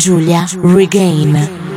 Giulia Regain.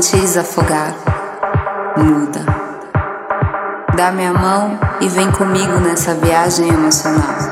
senti desafogar, muda. Dá minha mão e vem comigo nessa viagem emocional.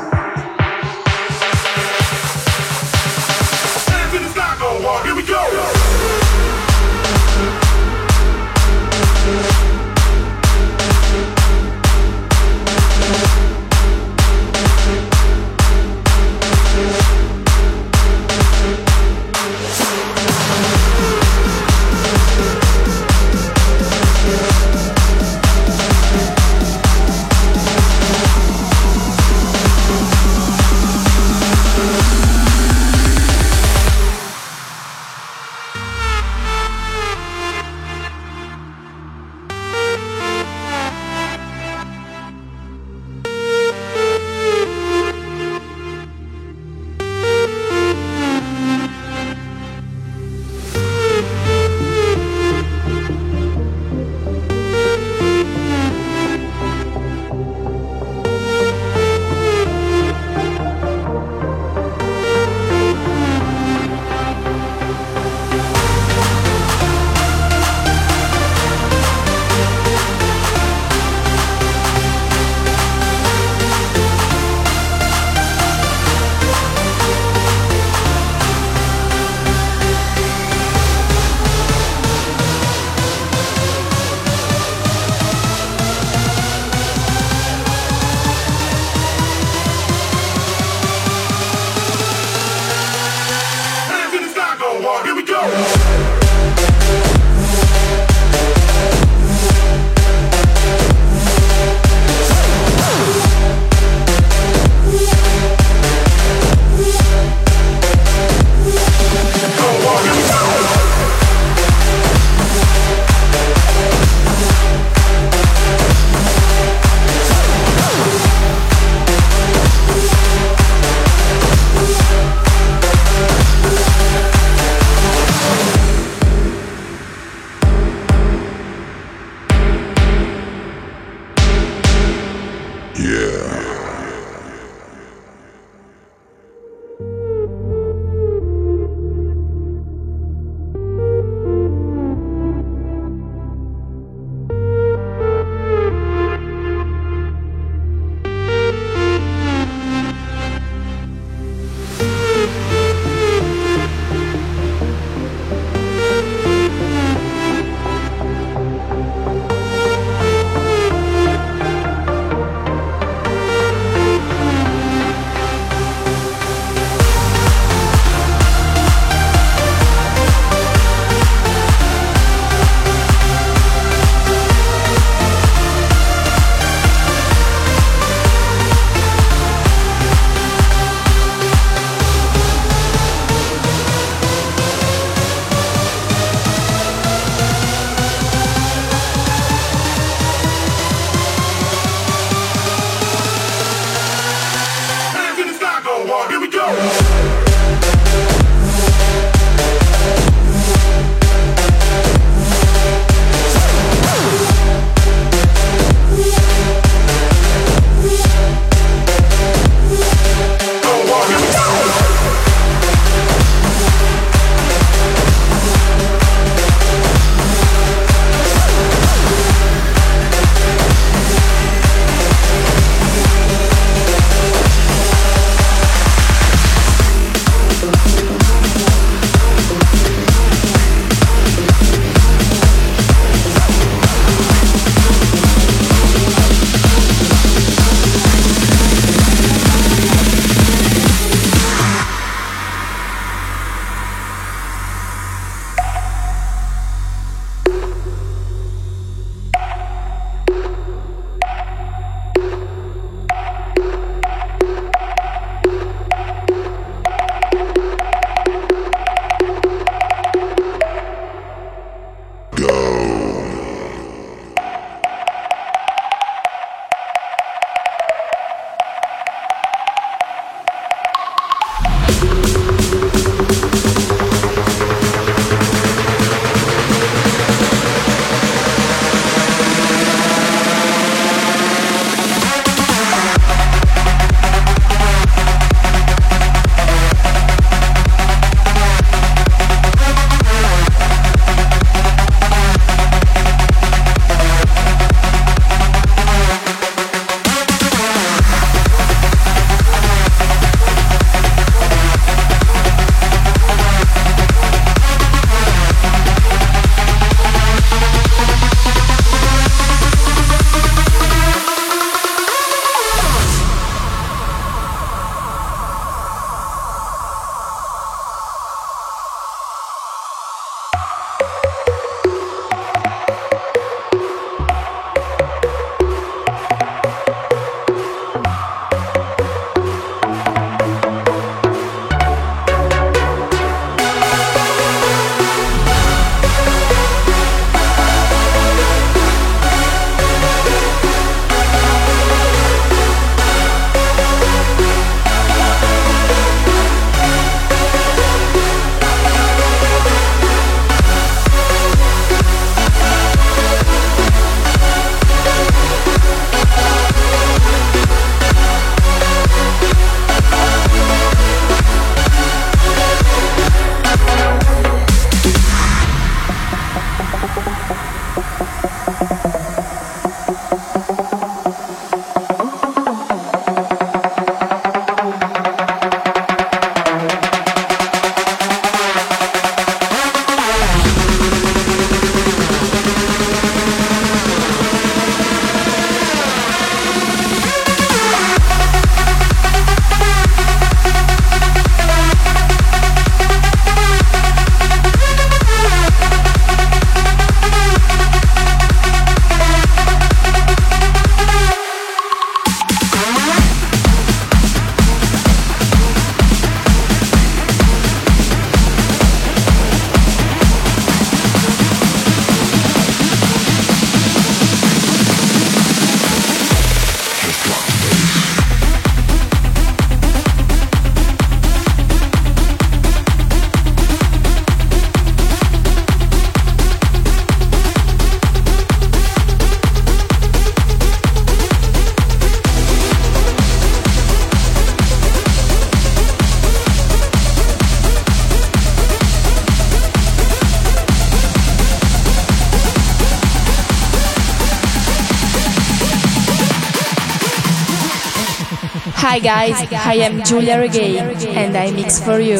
Hi guys, I am Giulia Regain and I mix for you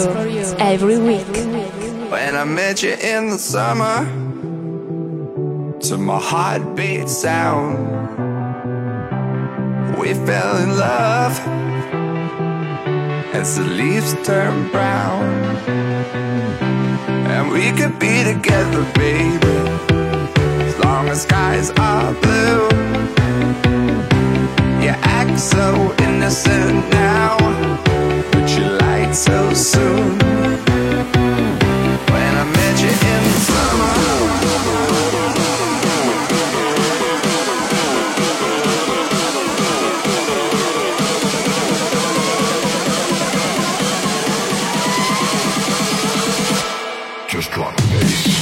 every week. When I met you in the summer, to my heartbeat sound, we fell in love as the leaves turn brown. And we could be together, baby, as long as skies are blue. You act so innocent now, but you lied so soon. When I met you in the summer. Just drop the bass.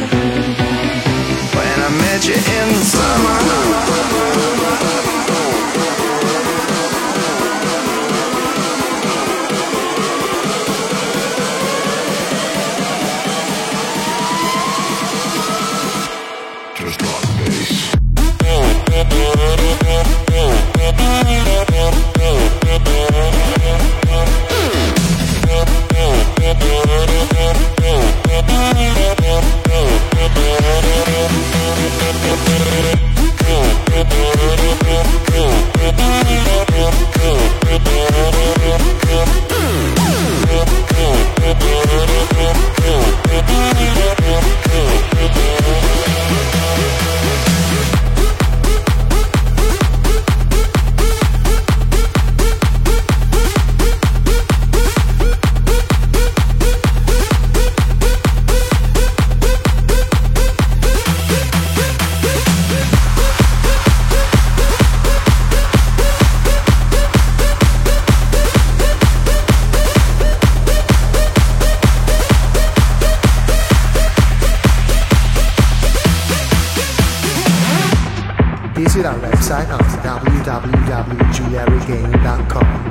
You in the summer. www.giuliaregain.com.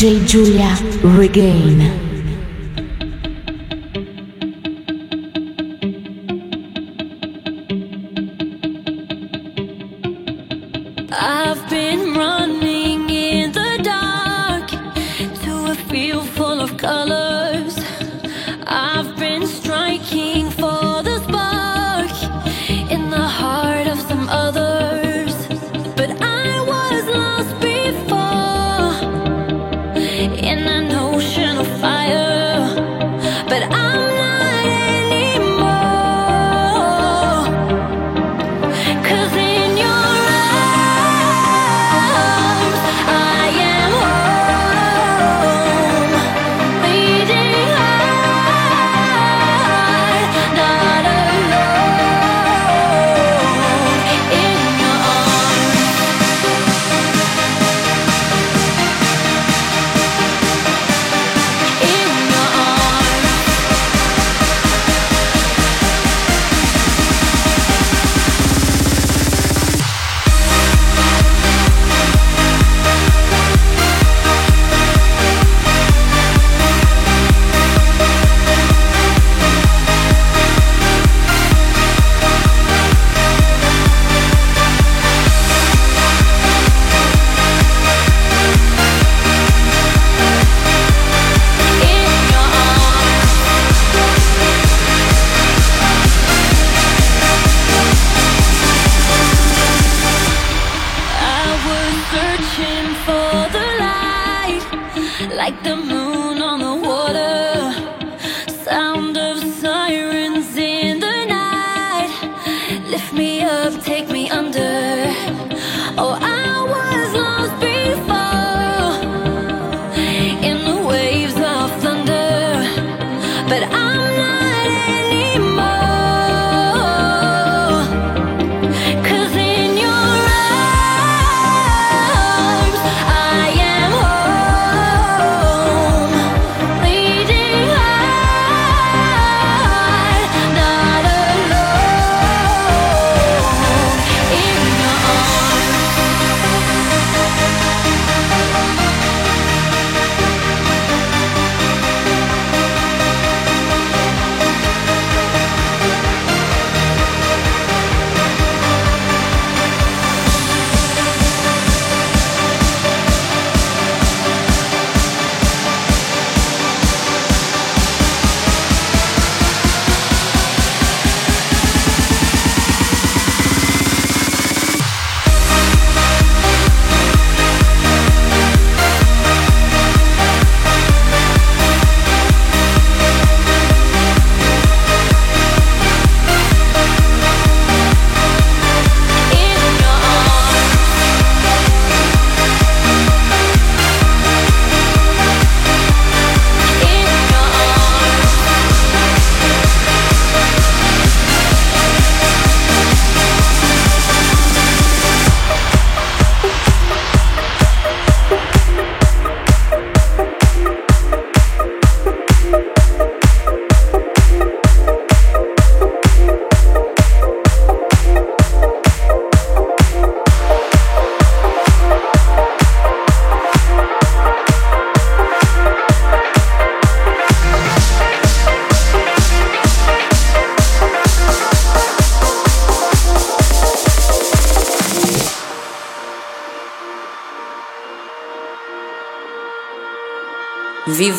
DJ Giulia Regain.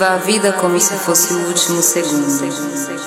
viva a vida como se fosse o último segundo.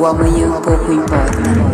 O amanhã pouco importa.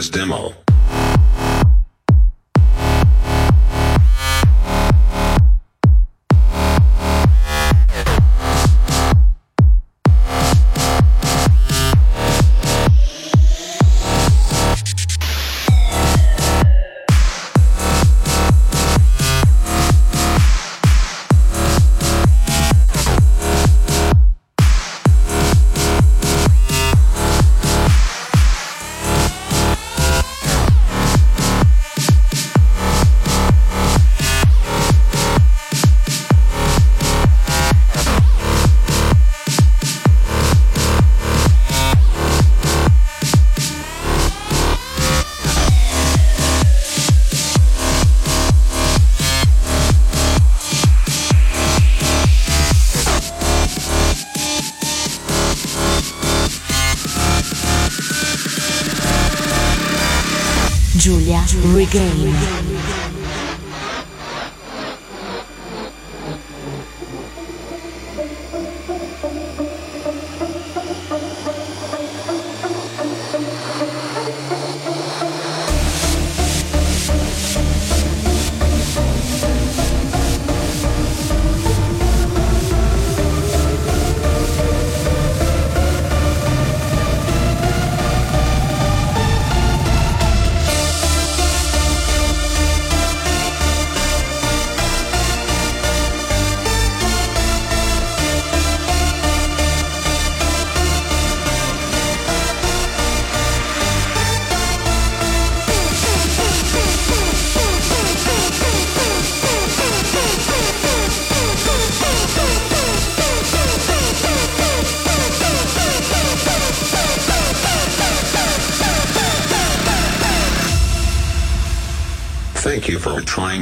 This demo.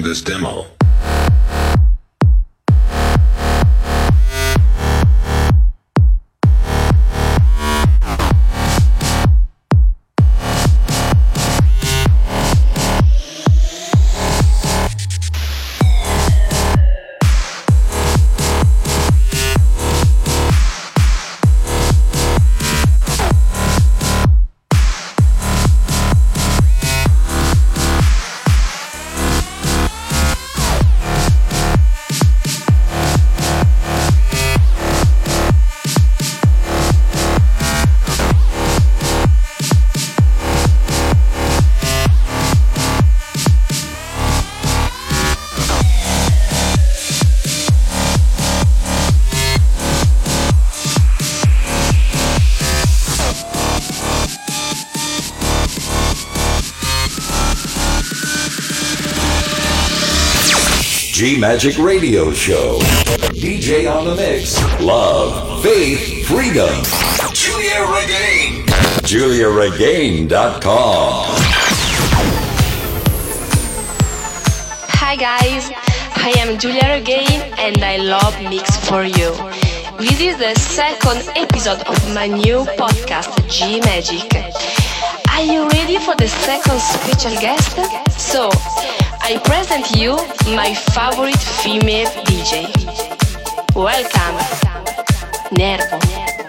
This demo. Magic Radio Show. DJ on the mix. Love, faith, freedom. Giulia Regain. GiuliaRegain.com. Hi guys, I am Giulia Regain and I love Mix for You. This is the second episode of my new podcast, G Magic. Are you ready for the second special guest? So, I present you my favorite female DJ. Welcome, Nervo.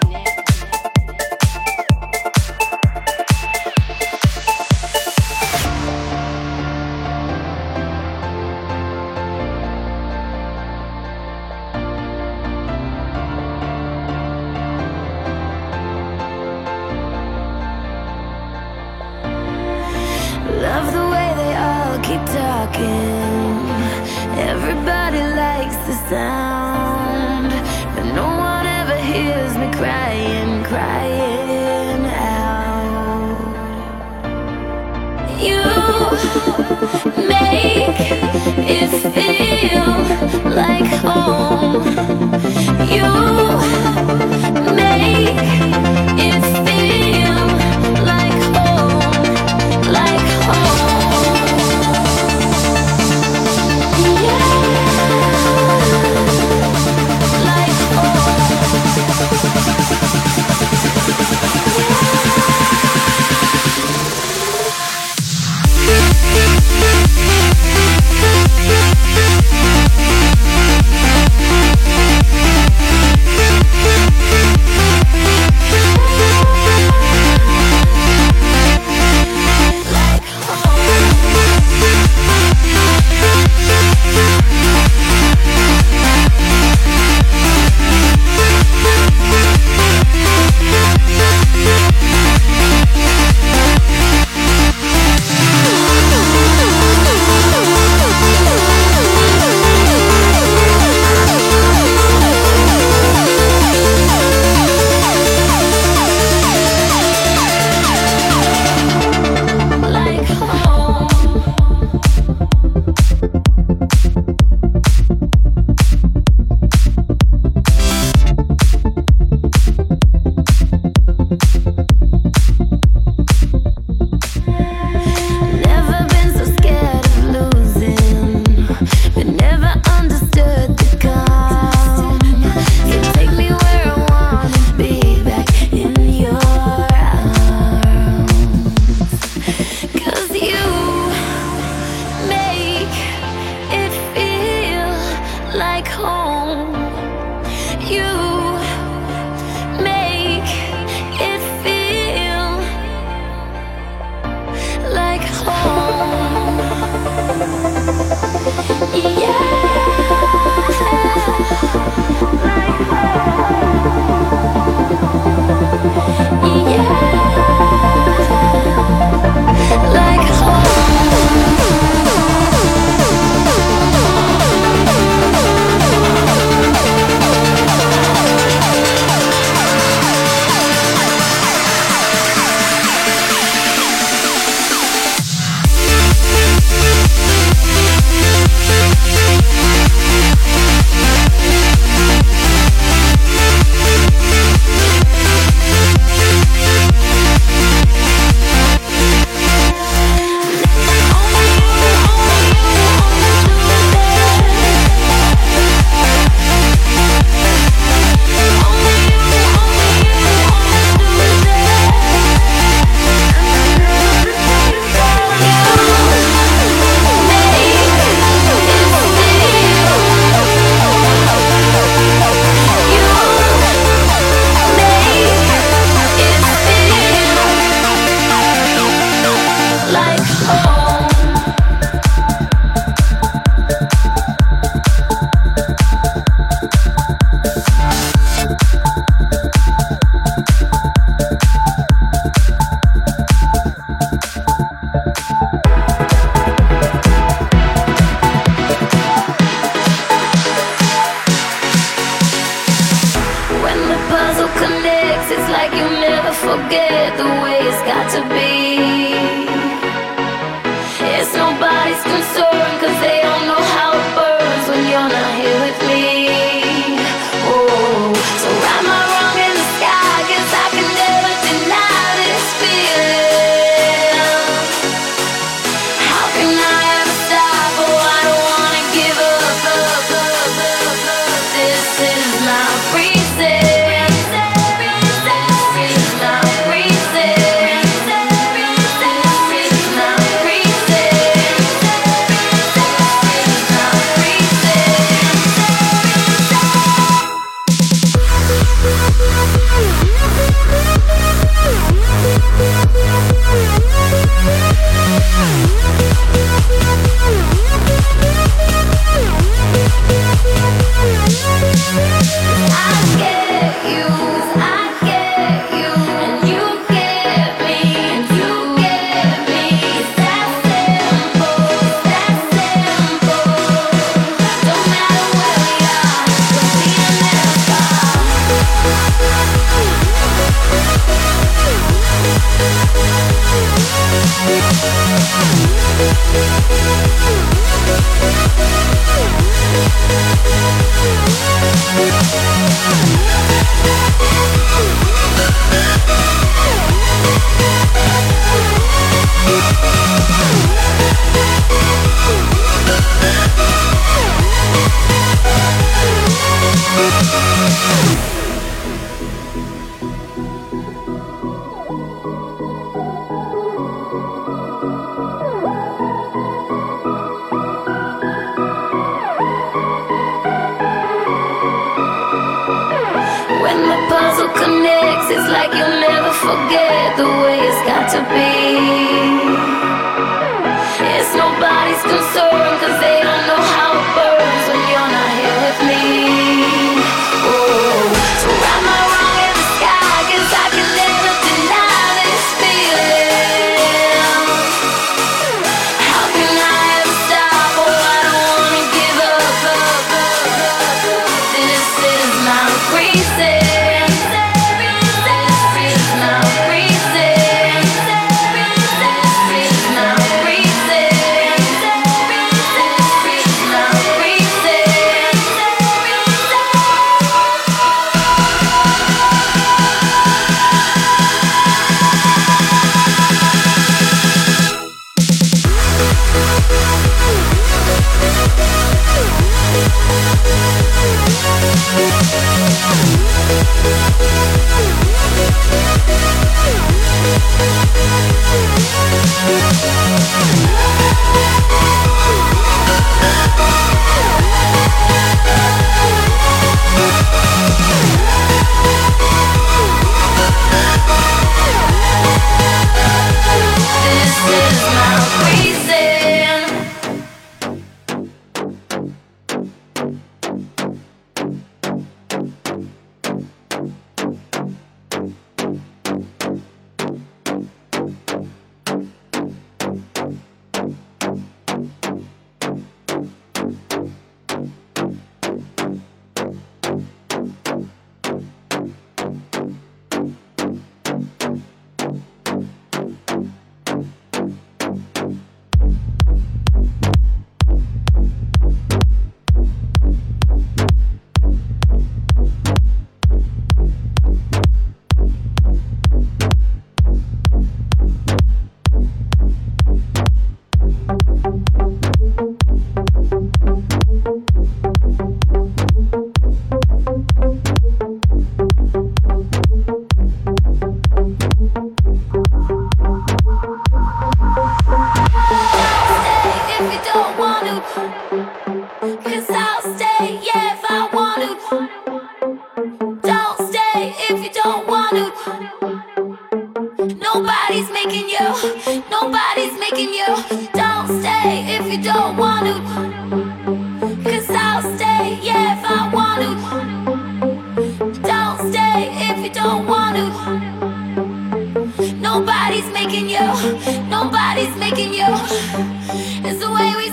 This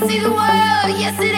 see the world, yes it is.